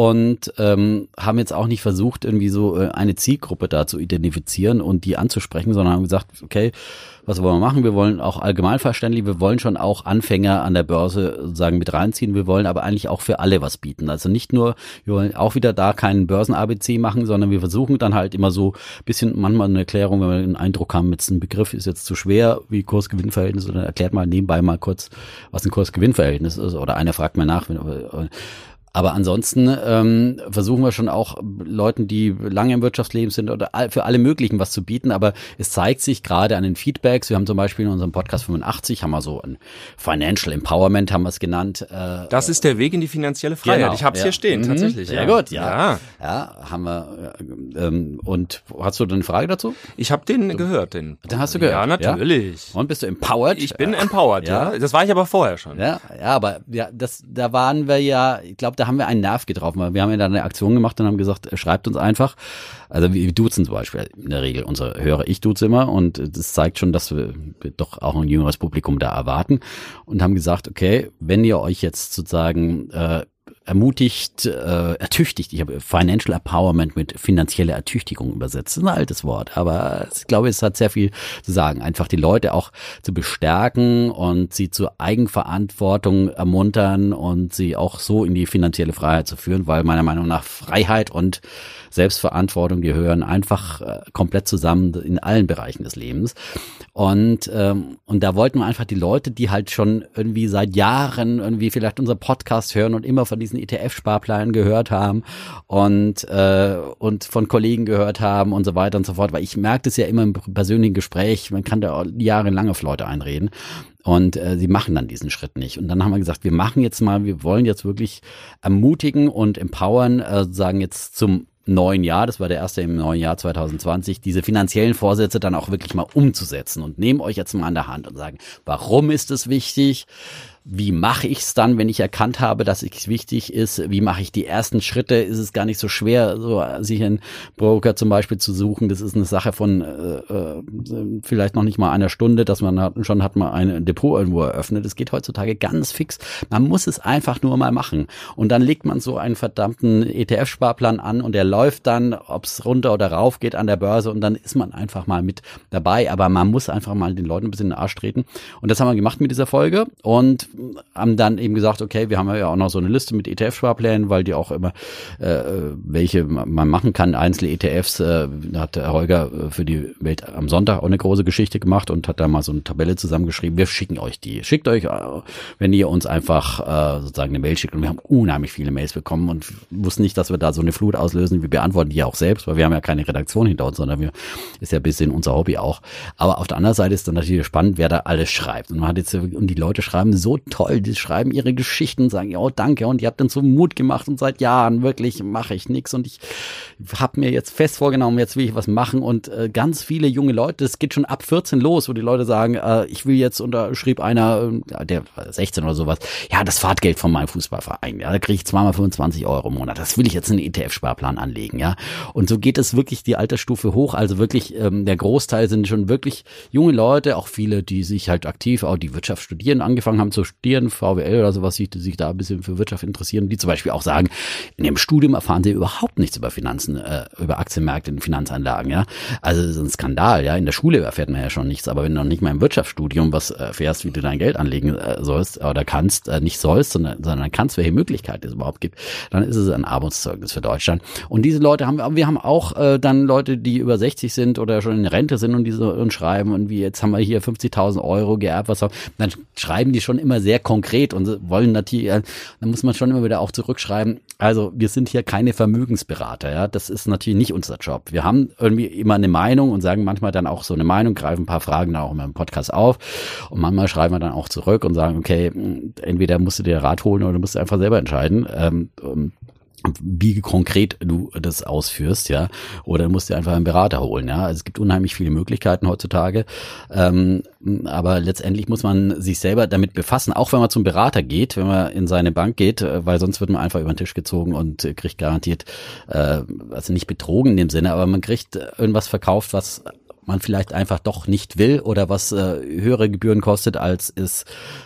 und ähm, haben jetzt auch nicht versucht, irgendwie so äh, eine Zielgruppe da zu identifizieren und die anzusprechen, sondern haben gesagt, okay, was wollen wir machen? Wir wollen auch allgemeinverständlich, wir wollen schon auch Anfänger an der Börse sozusagen mit reinziehen, wir wollen aber eigentlich auch für alle was bieten. Also nicht nur, wir wollen auch wieder da keinen Börsen-ABC machen, sondern wir versuchen dann halt immer so bisschen manchmal eine Erklärung, wenn wir den Eindruck haben, jetzt ein Begriff ist jetzt zu schwer wie Kurs-Gewinn-Verhältnis, dann erklärt mal nebenbei mal kurz, was ein Kurs-Gewinn-Verhältnis ist oder einer fragt mir nach, wenn, aber ansonsten ähm, versuchen wir schon auch Leuten, die lange im Wirtschaftsleben sind oder für alle möglichen was zu bieten. Aber es zeigt sich gerade an den Feedbacks. Wir haben zum Beispiel in unserem Podcast 85 haben wir so ein Financial Empowerment haben wir es genannt. Äh, das ist der Weg in die finanzielle Freiheit. Genau, ich habe es ja. hier stehen, mhm, tatsächlich. Sehr ja. gut, ja. ja. Ja, haben wir. Ähm, und hast du eine Frage dazu? Ich habe den gehört, den. Den hast du gehört? Ja, natürlich. Und bist du empowered? Ich bin empowered, ja. Das war ich aber vorher schon. Ja, ja, aber ja, das, da waren wir ja. Ich glaube, da haben wir einen Nerv getroffen, weil wir haben ja da eine Aktion gemacht und haben gesagt, schreibt uns einfach. Also wir duzen zum Beispiel in der Regel unsere Hörer, ich duze immer und das zeigt schon, dass wir doch auch ein jüngeres Publikum da erwarten und haben gesagt, okay, wenn ihr euch jetzt sozusagen äh, ermutigt, äh, ertüchtigt. Ich habe Financial Empowerment mit finanzieller Ertüchtigung übersetzt. Das ist ein altes Wort, aber ich glaube, es hat sehr viel zu sagen. Einfach die Leute auch zu bestärken und sie zur Eigenverantwortung ermuntern und sie auch so in die finanzielle Freiheit zu führen, weil meiner Meinung nach Freiheit und Selbstverantwortung, die gehören einfach äh, komplett zusammen in allen Bereichen des Lebens. Und, ähm, und da wollten wir einfach die Leute, die halt schon irgendwie seit Jahren irgendwie vielleicht unser Podcast hören und immer von diesen ETF-Sparplänen gehört haben und, äh, und von Kollegen gehört haben und so weiter und so fort. Weil ich merke das ja immer im persönlichen Gespräch, man kann da jahrelang auf Leute einreden. Und äh, sie machen dann diesen Schritt nicht. Und dann haben wir gesagt, wir machen jetzt mal, wir wollen jetzt wirklich ermutigen und empowern, äh, sagen jetzt zum neuen Jahr, das war der erste im neuen Jahr 2020, diese finanziellen Vorsätze dann auch wirklich mal umzusetzen und nehmen euch jetzt mal an der Hand und sagen, warum ist es wichtig? Wie mache ich es dann, wenn ich erkannt habe, dass es wichtig ist? Wie mache ich die ersten Schritte? Ist es gar nicht so schwer, so sich einen Broker zum Beispiel zu suchen? Das ist eine Sache von äh, äh vielleicht noch nicht mal einer Stunde, dass man hat, schon hat mal ein Depot irgendwo eröffnet. Es geht heutzutage ganz fix. Man muss es einfach nur mal machen. Und dann legt man so einen verdammten ETF-Sparplan an und der läuft dann, ob es runter oder rauf geht an der Börse und dann ist man einfach mal mit dabei. Aber man muss einfach mal den Leuten ein bisschen in den Arsch treten. Und das haben wir gemacht mit dieser Folge. Und haben dann eben gesagt, okay, wir haben ja auch noch so eine Liste mit ETF-Sparplänen, weil die auch immer äh, welche man machen kann, einzelne ETFs, äh, hat der Holger äh, für die Welt am Sonntag auch eine große Geschichte gemacht und hat da mal so eine Tabelle zusammengeschrieben. Wir schicken euch die. Schickt euch, äh, wenn ihr uns einfach äh, sozusagen eine Mail schickt und wir haben unheimlich viele Mails bekommen und wussten nicht, dass wir da so eine Flut auslösen. Wir beantworten die auch selbst, weil wir haben ja keine Redaktion hinter uns, sondern wir ist ja ein bisschen unser Hobby auch. Aber auf der anderen Seite ist dann natürlich spannend, wer da alles schreibt. Und man hat jetzt und die Leute schreiben so toll, die schreiben ihre Geschichten, sagen, ja, danke und ihr habt uns so Mut gemacht und seit Jahren wirklich mache ich nichts und ich habe mir jetzt fest vorgenommen, jetzt will ich was machen. Und äh, ganz viele junge Leute, das geht schon ab 14 los, wo die Leute sagen, äh, ich will jetzt, und da schrieb einer, äh, der 16 oder sowas, ja, das Fahrtgeld von meinem Fußballverein, ja, da kriege ich zweimal 25 Euro im Monat, das will ich jetzt in den ETF-Sparplan anlegen, ja, und so geht es wirklich die Altersstufe hoch, also wirklich ähm, der Großteil sind schon wirklich junge Leute, auch viele, die sich halt aktiv, auch die Wirtschaft studieren, angefangen haben zu studieren, VWL oder sowas, sich, sich da ein bisschen für Wirtschaft interessieren, die zum Beispiel auch sagen, in dem Studium erfahren sie überhaupt nichts über Finanzen, äh, über Aktienmärkte und Finanzanlagen, ja. Also das ist ein Skandal, ja. In der Schule erfährt man ja schon nichts, aber wenn du noch nicht mal im Wirtschaftsstudium was erfährst, wie du dein Geld anlegen äh, sollst oder kannst, äh, nicht sollst, sondern, sondern kannst, welche Möglichkeiten es überhaupt gibt, dann ist es ein Armutszeugnis für Deutschland. Und diese Leute haben wir, wir haben auch äh, dann Leute, die über 60 sind oder schon in Rente sind und die so und schreiben und wie jetzt haben wir hier 50.000 Euro geerbt, was auch, dann schreiben die schon immer sehr konkret und wollen natürlich, dann muss man schon immer wieder auch zurückschreiben, also wir sind hier keine Vermögensberater, ja, das ist natürlich nicht unser Job. Wir haben irgendwie immer eine Meinung und sagen manchmal dann auch so eine Meinung, greifen ein paar Fragen auch immer im Podcast auf und manchmal schreiben wir dann auch zurück und sagen, okay, entweder musst du dir Rat holen oder du musst einfach selber entscheiden. Ähm, wie konkret du das ausführst, ja, oder musst dir einfach einen Berater holen, ja. Also es gibt unheimlich viele Möglichkeiten heutzutage, ähm, aber letztendlich muss man sich selber damit befassen, auch wenn man zum Berater geht, wenn man in seine Bank geht, äh, weil sonst wird man einfach über den Tisch gezogen und kriegt garantiert, äh, also nicht betrogen in dem Sinne, aber man kriegt irgendwas verkauft, was man vielleicht einfach doch nicht will oder was äh, höhere Gebühren kostet, als es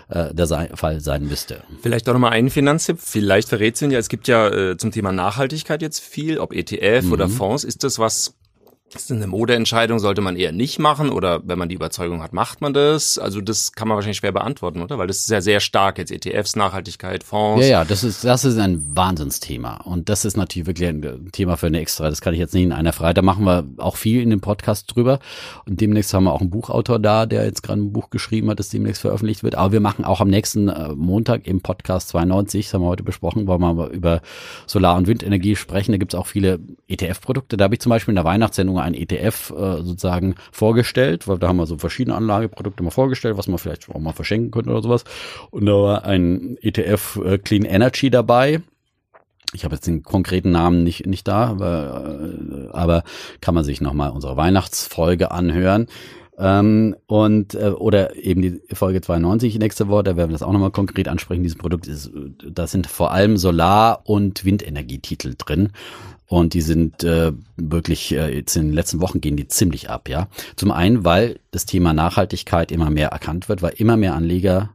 äh, der sei Fall sein müsste. Vielleicht auch nochmal einen Finanztipp, vielleicht verrät ja, es gibt ja äh, zum Thema Nachhaltigkeit jetzt viel, ob ETF mhm. oder Fonds, ist das was, ist eine Modeentscheidung, sollte man eher nicht machen oder wenn man die Überzeugung hat, macht man das? Also das kann man wahrscheinlich schwer beantworten, oder? Weil das ist ja sehr stark jetzt ETFs, Nachhaltigkeit, Fonds. Ja, ja, das ist das ist ein Wahnsinnsthema und das ist natürlich wirklich ein Thema für eine extra. Das kann ich jetzt nicht in einer Frage. Da machen wir auch viel in dem Podcast drüber und demnächst haben wir auch einen Buchautor da, der jetzt gerade ein Buch geschrieben hat, das demnächst veröffentlicht wird. Aber wir machen auch am nächsten äh, Montag im Podcast 92, das haben wir heute besprochen, wollen wir über Solar- und Windenergie sprechen. Da gibt es auch viele ETF-Produkte. Da habe ich zum Beispiel in der Weihnachtssendung ein ETF äh, sozusagen vorgestellt, weil da haben wir so verschiedene Anlageprodukte mal vorgestellt, was man vielleicht auch mal verschenken könnte oder sowas. Und da war ein ETF äh, Clean Energy dabei. Ich habe jetzt den konkreten Namen nicht, nicht da, aber, äh, aber kann man sich nochmal unsere Weihnachtsfolge anhören. Ähm, und äh, oder eben die Folge 92 nächste Woche, da werden wir das auch nochmal konkret ansprechen. Dieses Produkt ist, da sind vor allem Solar- und Windenergietitel drin. Und die sind äh, wirklich, äh, jetzt in den letzten Wochen gehen die ziemlich ab, ja. Zum einen, weil das Thema Nachhaltigkeit immer mehr erkannt wird, weil immer mehr Anleger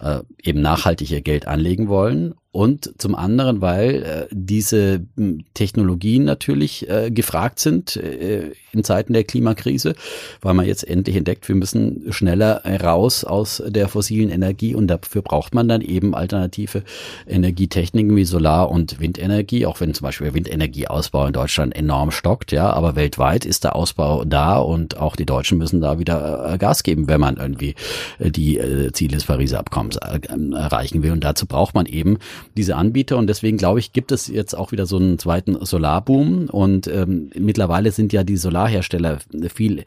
äh, eben nachhaltig ihr Geld anlegen wollen und zum anderen, weil äh, diese hm, Technologien natürlich äh, gefragt sind äh, in Zeiten der Klimakrise, weil man jetzt endlich entdeckt, wir müssen schneller raus aus der fossilen Energie und dafür braucht man dann eben alternative Energietechniken wie Solar- und Windenergie, auch wenn zum Beispiel Windenergieausbau in Deutschland enorm stockt, ja, aber weltweit ist der Ausbau da und auch die Deutschen müssen da wieder äh, Gas geben, wenn man irgendwie äh, die äh, Ziele des Pariser Abkommens erreichen will. Und dazu braucht man eben diese Anbieter. Und deswegen glaube ich, gibt es jetzt auch wieder so einen zweiten Solarboom. Und ähm, mittlerweile sind ja die Solarhersteller viel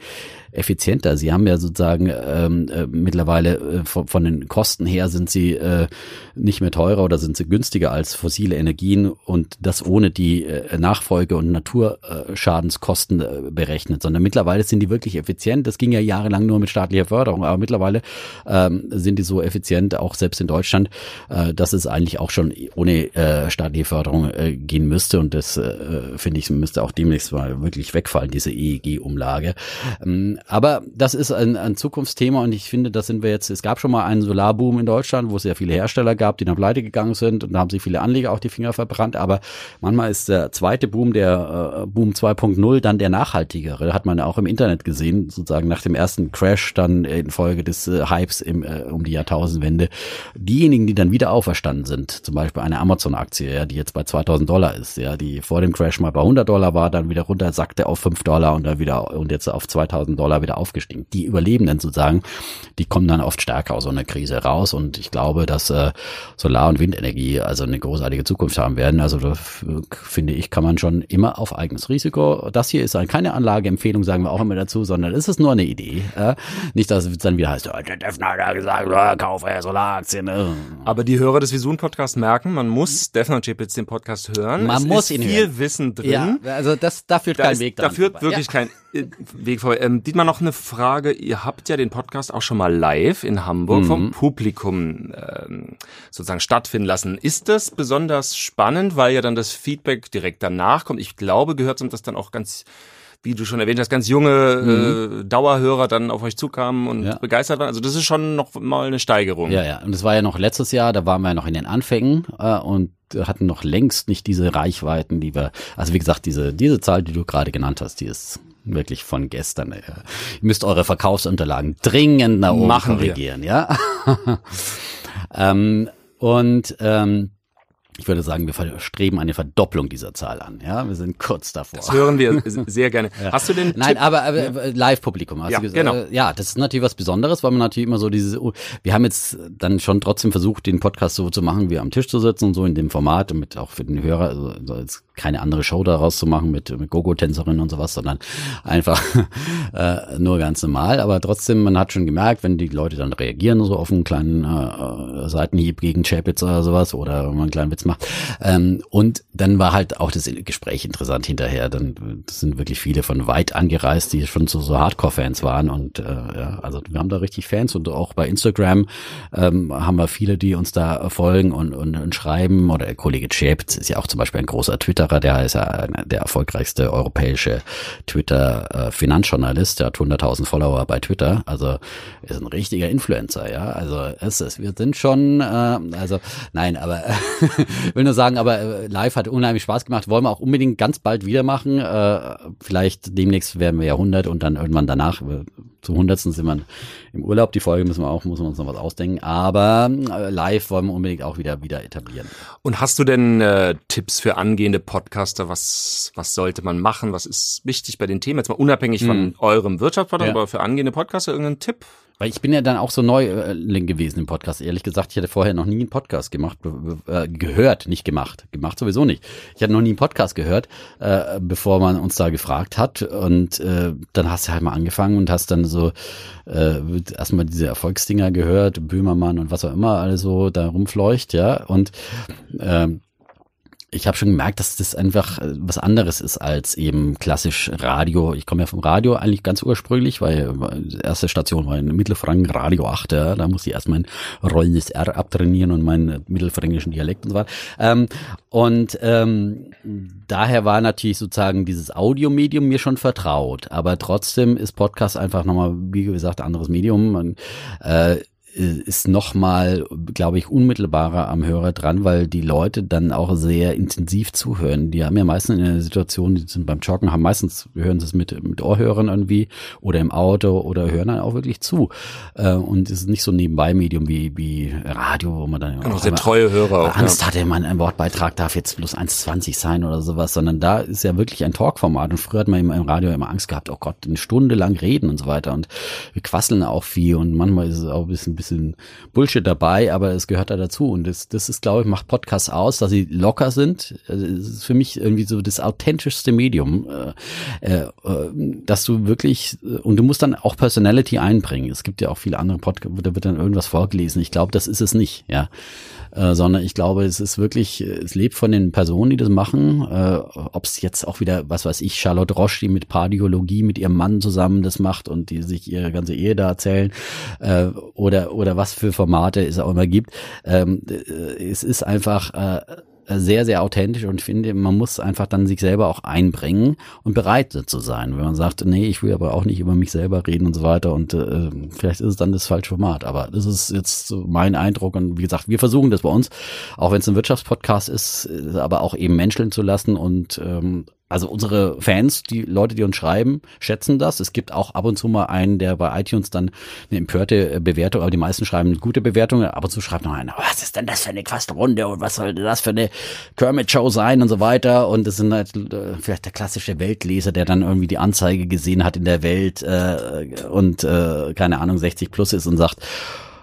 effizienter. Sie haben ja sozusagen ähm, äh, mittlerweile äh, von, von, den Kosten her sind sie äh, nicht mehr teurer oder sind sie günstiger als fossile Energien und das ohne die äh, Nachfolge- und Naturschadenskosten äh, berechnet, sondern mittlerweile sind die wirklich effizient. Das ging ja jahrelang nur mit staatlicher Förderung, aber mittlerweile ähm, sind die so effizient, auch selbst in Deutschland, äh, dass es eigentlich auch schon ohne äh, staatliche Förderung äh, gehen müsste und das äh, finde ich müsste auch demnächst mal wirklich wegfallen, diese EEG-Umlage. Ähm, aber das ist ein, ein Zukunftsthema und ich finde, da sind wir jetzt, es gab schon mal einen Solarboom in Deutschland, wo es sehr viele Hersteller gab, die dann pleite gegangen sind und da haben sich viele Anleger auch die Finger verbrannt, aber manchmal ist der zweite Boom, der äh, Boom 2.0, dann der nachhaltigere, hat man auch im Internet gesehen, sozusagen nach dem ersten Crash dann in Folge des äh, Hypes im, äh, um die Jahrtausendwende. Diejenigen, die dann wieder auferstanden sind, zum Beispiel eine Amazon-Aktie, ja, die jetzt bei 2000 Dollar ist, ja, die vor dem Crash mal bei 100 Dollar war, dann wieder runter sackte auf 5 Dollar und dann wieder und jetzt auf 2000 Dollar wieder aufgestiegen. Die Überlebenden sozusagen, die kommen dann oft stärker aus so einer Krise raus und ich glaube, dass äh, Solar- und Windenergie also eine großartige Zukunft haben werden. Also da finde ich, kann man schon immer auf eigenes Risiko. Das hier ist dann keine Anlageempfehlung, sagen wir auch immer dazu, sondern es ist nur eine Idee. Äh? Nicht, dass es dann wieder heißt, oh, der Defner hat ja gesagt, oh, kaufe Solaraktien. Äh. Aber die Hörer des Visun-Podcasts merken, man muss Defner Chip jetzt den Podcast hören. Man es muss ihn viel hören. Wissen drin. Ja, also das, da führt da kein ist, Weg Da dran führt vorbei. wirklich ja. kein äh, Weg vor. Ähm, Dietmar, noch eine Frage. Ihr habt ja den Podcast auch schon mal live in Hamburg Mhm. vom Publikum ähm, sozusagen stattfinden lassen. Ist das besonders spannend, weil ja dann das Feedback direkt danach kommt? Ich glaube, gehört zum das dann auch ganz wie du schon erwähnt hast, ganz junge äh, Dauerhörer dann auf euch zukamen und Ja. begeistert waren. Also das ist schon noch mal eine Steigerung. Ja, ja. Und das war ja noch letztes Jahr, da waren wir ja noch in den Anfängen äh, und hatten noch längst nicht diese Reichweiten, die wir, also wie gesagt, diese, diese Zahl, die du gerade genannt hast, die ist wirklich von gestern. Äh. Ihr müsst eure Verkaufsunterlagen dringend nach oben Machen wir. korrigieren, ja. *laughs* ähm, und ähm, ich würde sagen, wir streben eine Verdopplung dieser Zahl an. Ja, wir sind kurz davor. Das hören wir *laughs* sehr gerne. Hast du den Nein, Tipp? aber, aber Live-Publikum. hast Ja, du gesagt. genau. Äh, Ja, das ist natürlich was Besonderes, weil man natürlich immer so dieses, oh, wir haben jetzt dann schon trotzdem versucht, den Podcast so zu machen, wie am Tisch zu sitzen und so in dem Format und mit auch für den Hörer, also so jetzt keine andere Show daraus zu machen mit, mit Gogo-Tänzerinnen und sowas, sondern einfach *laughs* äh, nur ganz normal. Aber trotzdem, man hat schon gemerkt, wenn die Leute dann reagieren, so auf einen kleinen äh, äh, Seitenhieb gegen Chapitz oder sowas oder wenn man einen kleinen Witz macht. Ähm, und dann war halt auch das Gespräch interessant hinterher. Dann sind wirklich viele von weit angereist, die schon so, so Hardcore-Fans waren. Und äh, ja, also wir haben da richtig Fans und auch bei Instagram ähm, haben wir viele, die uns da folgen und, und, und schreiben. Oder der Kollege Chapitz ist ja auch zum Beispiel ein großer Twitterer, der ist ja der erfolgreichste europäische Twitter-Finanzjournalist. Der hat 100.000 Follower bei Twitter. Also ist ein richtiger Influencer, ja. Also es ist, wir sind schon, äh, also nein, aber ich *laughs* will nur sagen, aber äh, live hat unheimlich Spaß gemacht. Wollen wir auch unbedingt ganz bald wieder machen. Äh, vielleicht demnächst werden wir ja 100 und dann irgendwann danach äh, zum 100. sind wir im Urlaub. Die Folge müssen wir auch, müssen wir uns noch was ausdenken. Aber äh, live wollen wir unbedingt auch wieder wieder etablieren. Und hast du denn äh, Tipps für angehende Podcaster? Was, was sollte man machen? Was ist wichtig bei den Themen? Jetzt mal unabhängig von eurem Wirtschaftspodcast, Ja. aber für angehende Podcaster irgendein Tipp? Weil ich bin ja dann auch so neu äh, gewesen im Podcast. Ehrlich gesagt, ich hatte vorher noch nie einen Podcast gemacht, äh, gehört, nicht gemacht. Gemacht sowieso nicht. Ich hatte noch nie einen Podcast gehört, äh, bevor man uns da gefragt hat. Und äh, dann hast du halt mal angefangen und hast dann so äh, erstmal diese Erfolgsdinger gehört, Böhmermann und was auch immer also da rumfleucht, ja. Und ähm, ich habe schon gemerkt, dass das einfach äh, was anderes ist als eben klassisch Radio. Ich komme ja vom Radio eigentlich ganz ursprünglich, weil die erste Station war in Mittelfranken, Radio 8. Ja. Da musste ich erst mein rollendes R abtrainieren und meinen mittelfränkischen Dialekt und so weiter. Ähm, und ähm, daher war natürlich sozusagen dieses Audiomedium mir schon vertraut. Aber trotzdem ist Podcast einfach nochmal, wie gesagt, anderes Medium. Man, äh, ist noch mal, glaube ich, unmittelbarer am Hörer dran, weil die Leute dann auch sehr intensiv zuhören. Die haben ja meistens in einer Situation, die sind beim Joggen, haben meistens hören sie es mit mit Ohrhörern irgendwie oder im Auto oder hören dann auch wirklich zu. Äh, Und es ist nicht so ein Nebenbei-Medium wie wie Radio, wo man dann Genau, sehr treue Hörer auch. Angst ja. hatte, man ein Wortbeitrag darf jetzt bloß 1,20 sein oder sowas, sondern da ist ja wirklich ein Talkformat und früher hat man im im Radio immer Angst gehabt, oh Gott, eine Stunde lang reden und so weiter und wir quasseln auch viel und manchmal ist es auch ein bisschen, bisschen Bullshit dabei, aber es gehört da dazu und das, das ist, glaube ich, macht Podcasts aus, dass sie locker sind. Also Es ist für mich irgendwie so das authentischste Medium, äh, äh, dass du wirklich, äh, und du musst dann auch Personality einbringen. Es gibt ja auch viele andere Podcasts, da wird dann irgendwas vorgelesen. Ich glaube, das ist es nicht, ja. Sondern ich glaube, es ist wirklich, es lebt von den Personen, die das machen. Ob es jetzt auch wieder, was weiß ich, Charlotte Roche, die mit Pardiologie mit ihrem Mann zusammen das macht und die sich ihre ganze Ehe da erzählen, äh, oder, oder was für Formate es auch immer gibt. Ähm, äh, es ist einfach, äh, sehr, sehr authentisch und finde, man muss einfach dann sich selber auch einbringen und bereit zu sein. Wenn man sagt, nee, ich will aber auch nicht über mich selber reden und so weiter und äh, vielleicht ist es dann das falsche Format. Aber das ist jetzt so mein Eindruck und wie gesagt, wir versuchen das bei uns, auch wenn es ein Wirtschaftspodcast ist, äh, aber auch eben menscheln zu lassen und ähm, also unsere Fans, die Leute, die uns schreiben, schätzen das. Es gibt auch ab und zu mal einen, der bei iTunes dann eine empörte äh, Bewertung, aber die meisten schreiben gute Bewertungen. Ab und zu schreibt noch einer, was ist denn das für eine Quastrunde und was soll das für eine Kermit-Show sein und so weiter. Und das sind halt äh, vielleicht der klassische Weltleser, der dann irgendwie die Anzeige gesehen hat in der Welt äh, und äh, keine Ahnung 60 plus ist und sagt,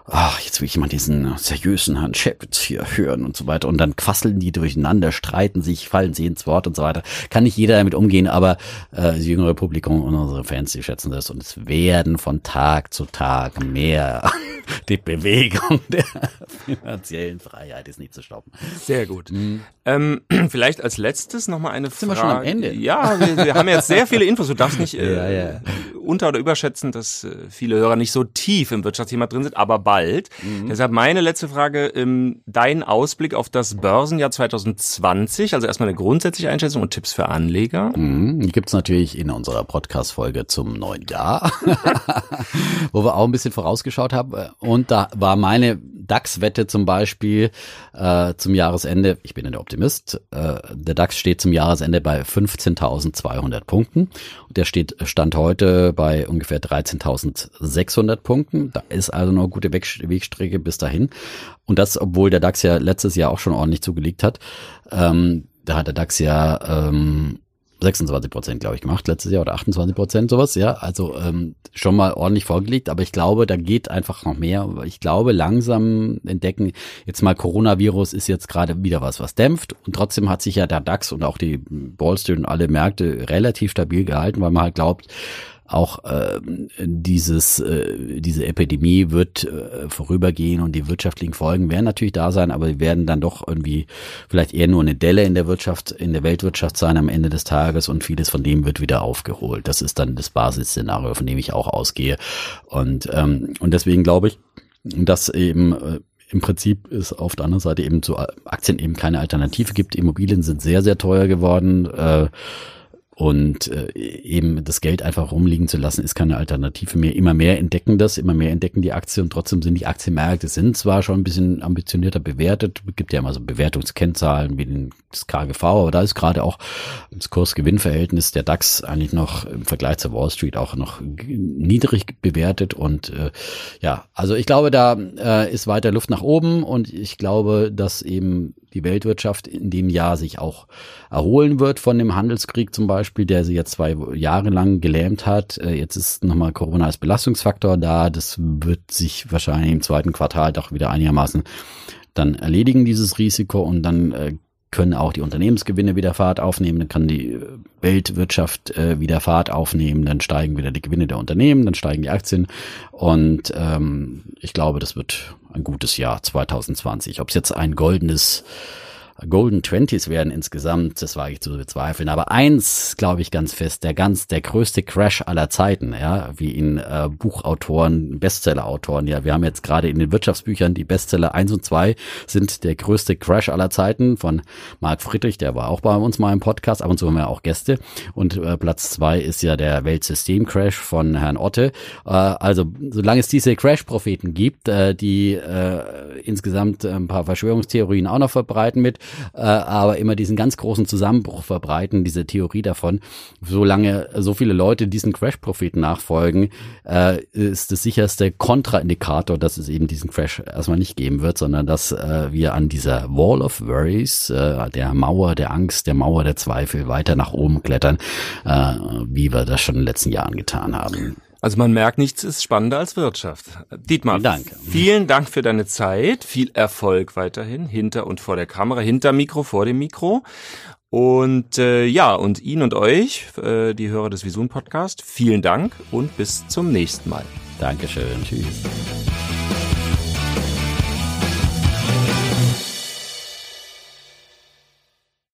ach, jetzt will ich mal diesen seriösen Herrn Chapitz hier hören und so weiter. Und dann quasseln die durcheinander, streiten sich, fallen sie ins Wort und so weiter. Kann nicht jeder damit umgehen, aber äh, das jüngere Publikum und unsere Fans, die schätzen das. Und es werden von Tag zu Tag mehr. *laughs* Die Bewegung *laughs* der finanziellen Freiheit ist nicht zu stoppen. Sehr gut. Ähm, *clears throat* vielleicht als letztes nochmal eine Sind wir Frage. schon am Ende? Ja, wir, wir haben jetzt sehr viele Infos. Du darfst nicht *laughs* äh, Ja, ja. unter- oder überschätzen, dass äh, viele Hörer nicht so tief im Wirtschaftsthema drin sind, aber bald. Mhm. Deshalb meine letzte Frage, ähm, dein Ausblick auf das Börsenjahr 2020, also erstmal eine grundsätzliche Einschätzung und Tipps für Anleger. Mhm. Die gibt's natürlich in unserer Podcast-Folge zum neuen Jahr, *laughs* wo wir auch ein bisschen vorausgeschaut haben. Und da war meine DAX-Wette zum Beispiel äh, zum Jahresende, ich bin ein Optimist, äh, der DAX steht zum Jahresende bei 15.200 Punkten. Der steht Stand heute bei ungefähr 13.600 Punkten. Da ist also noch eine gute Wegstrecke bis dahin. Und das, obwohl der DAX ja letztes Jahr auch schon ordentlich zugelegt hat. Ähm, da hat der DAX ja ähm, 26 Prozent, glaube ich, gemacht letztes Jahr oder 28 Prozent sowas, ja. Also ähm, schon mal ordentlich vorgelegt, aber ich glaube, da geht einfach noch mehr. Ich glaube, langsam entdecken, jetzt mal Coronavirus ist jetzt gerade wieder was, was dämpft und trotzdem hat sich ja der DAX und auch die Wall Street und alle Märkte relativ stabil gehalten, weil man halt glaubt, auch äh, dieses äh, diese Epidemie wird äh, vorübergehen und die wirtschaftlichen Folgen werden natürlich da sein, aber die werden dann doch irgendwie vielleicht eher nur eine Delle in der Wirtschaft, in der Weltwirtschaft sein am Ende des Tages und vieles von dem wird wieder aufgeholt. Das ist dann das Basisszenario, von dem ich auch ausgehe. Und ähm, und deswegen glaube ich, dass eben äh, im Prinzip ist auf der anderen Seite eben zu Aktien eben keine Alternative gibt. Immobilien sind sehr, sehr teuer geworden. Äh, und äh, eben das Geld einfach rumliegen zu lassen, ist keine Alternative mehr. Immer mehr entdecken das, immer mehr entdecken die Aktien und trotzdem sind die Aktienmärkte sind zwar schon ein bisschen ambitionierter bewertet, gibt ja immer so Bewertungskennzahlen wie das KGV, aber da ist gerade auch das Kurs-Gewinn-Verhältnis der DAX eigentlich noch im Vergleich zur Wall Street auch noch niedrig bewertet und äh, ja, also ich glaube, da äh, ist weiter Luft nach oben und ich glaube, dass eben die Weltwirtschaft in dem Jahr sich auch erholen wird von dem Handelskrieg zum Beispiel, der sie jetzt zwei Jahre lang gelähmt hat. Äh, jetzt ist nochmal Corona als Belastungsfaktor da. Das wird sich wahrscheinlich im zweiten Quartal doch wieder einigermaßen dann erledigen, dieses Risiko. Und dann äh, können auch die Unternehmensgewinne wieder Fahrt aufnehmen, dann kann die äh, Weltwirtschaft äh, wieder Fahrt aufnehmen, dann steigen wieder die Gewinne der Unternehmen, dann steigen die Aktien und ähm, ich glaube, das wird ein gutes Jahr 2020. Ob es jetzt ein goldenes Golden Twenties werden insgesamt, das wage ich zu bezweifeln. Aber eins glaube ich ganz fest, der ganz, der größte Crash aller Zeiten, ja, wie in äh, Buchautoren, Bestsellerautoren, ja, wir haben jetzt gerade in den Wirtschaftsbüchern die Bestseller eins und zwei sind der größte Crash aller Zeiten von Marc Friedrich, der war auch bei uns mal im Podcast, ab und zu haben wir auch Gäste. Und äh, Platz zwei ist ja der Weltsystem-Crash von Herrn Otte. Äh, also, solange es diese Crash-Propheten gibt, äh, die äh, insgesamt ein paar Verschwörungstheorien auch noch verbreiten mit, äh, aber immer diesen ganz großen Zusammenbruch verbreiten, diese Theorie davon. Solange so viele Leute diesen Crash-Propheten nachfolgen, äh, ist das sicherste Kontraindikator, dass es eben diesen Crash erstmal nicht geben wird, sondern dass äh, wir an dieser Wall of Worries, äh, der Mauer der Angst, der Mauer der Zweifel weiter nach oben klettern, äh, wie wir das schon in den letzten Jahren getan haben. Also man merkt, nichts ist spannender als Wirtschaft. Dietmar, vielen Dank. vielen Dank für deine Zeit. Viel Erfolg weiterhin hinter und vor der Kamera, hinter Mikro, vor dem Mikro. Und äh, ja, und Ihnen und euch, äh, die Hörer des Visun Podcast, vielen Dank und bis zum nächsten Mal. Dankeschön. Tschüss.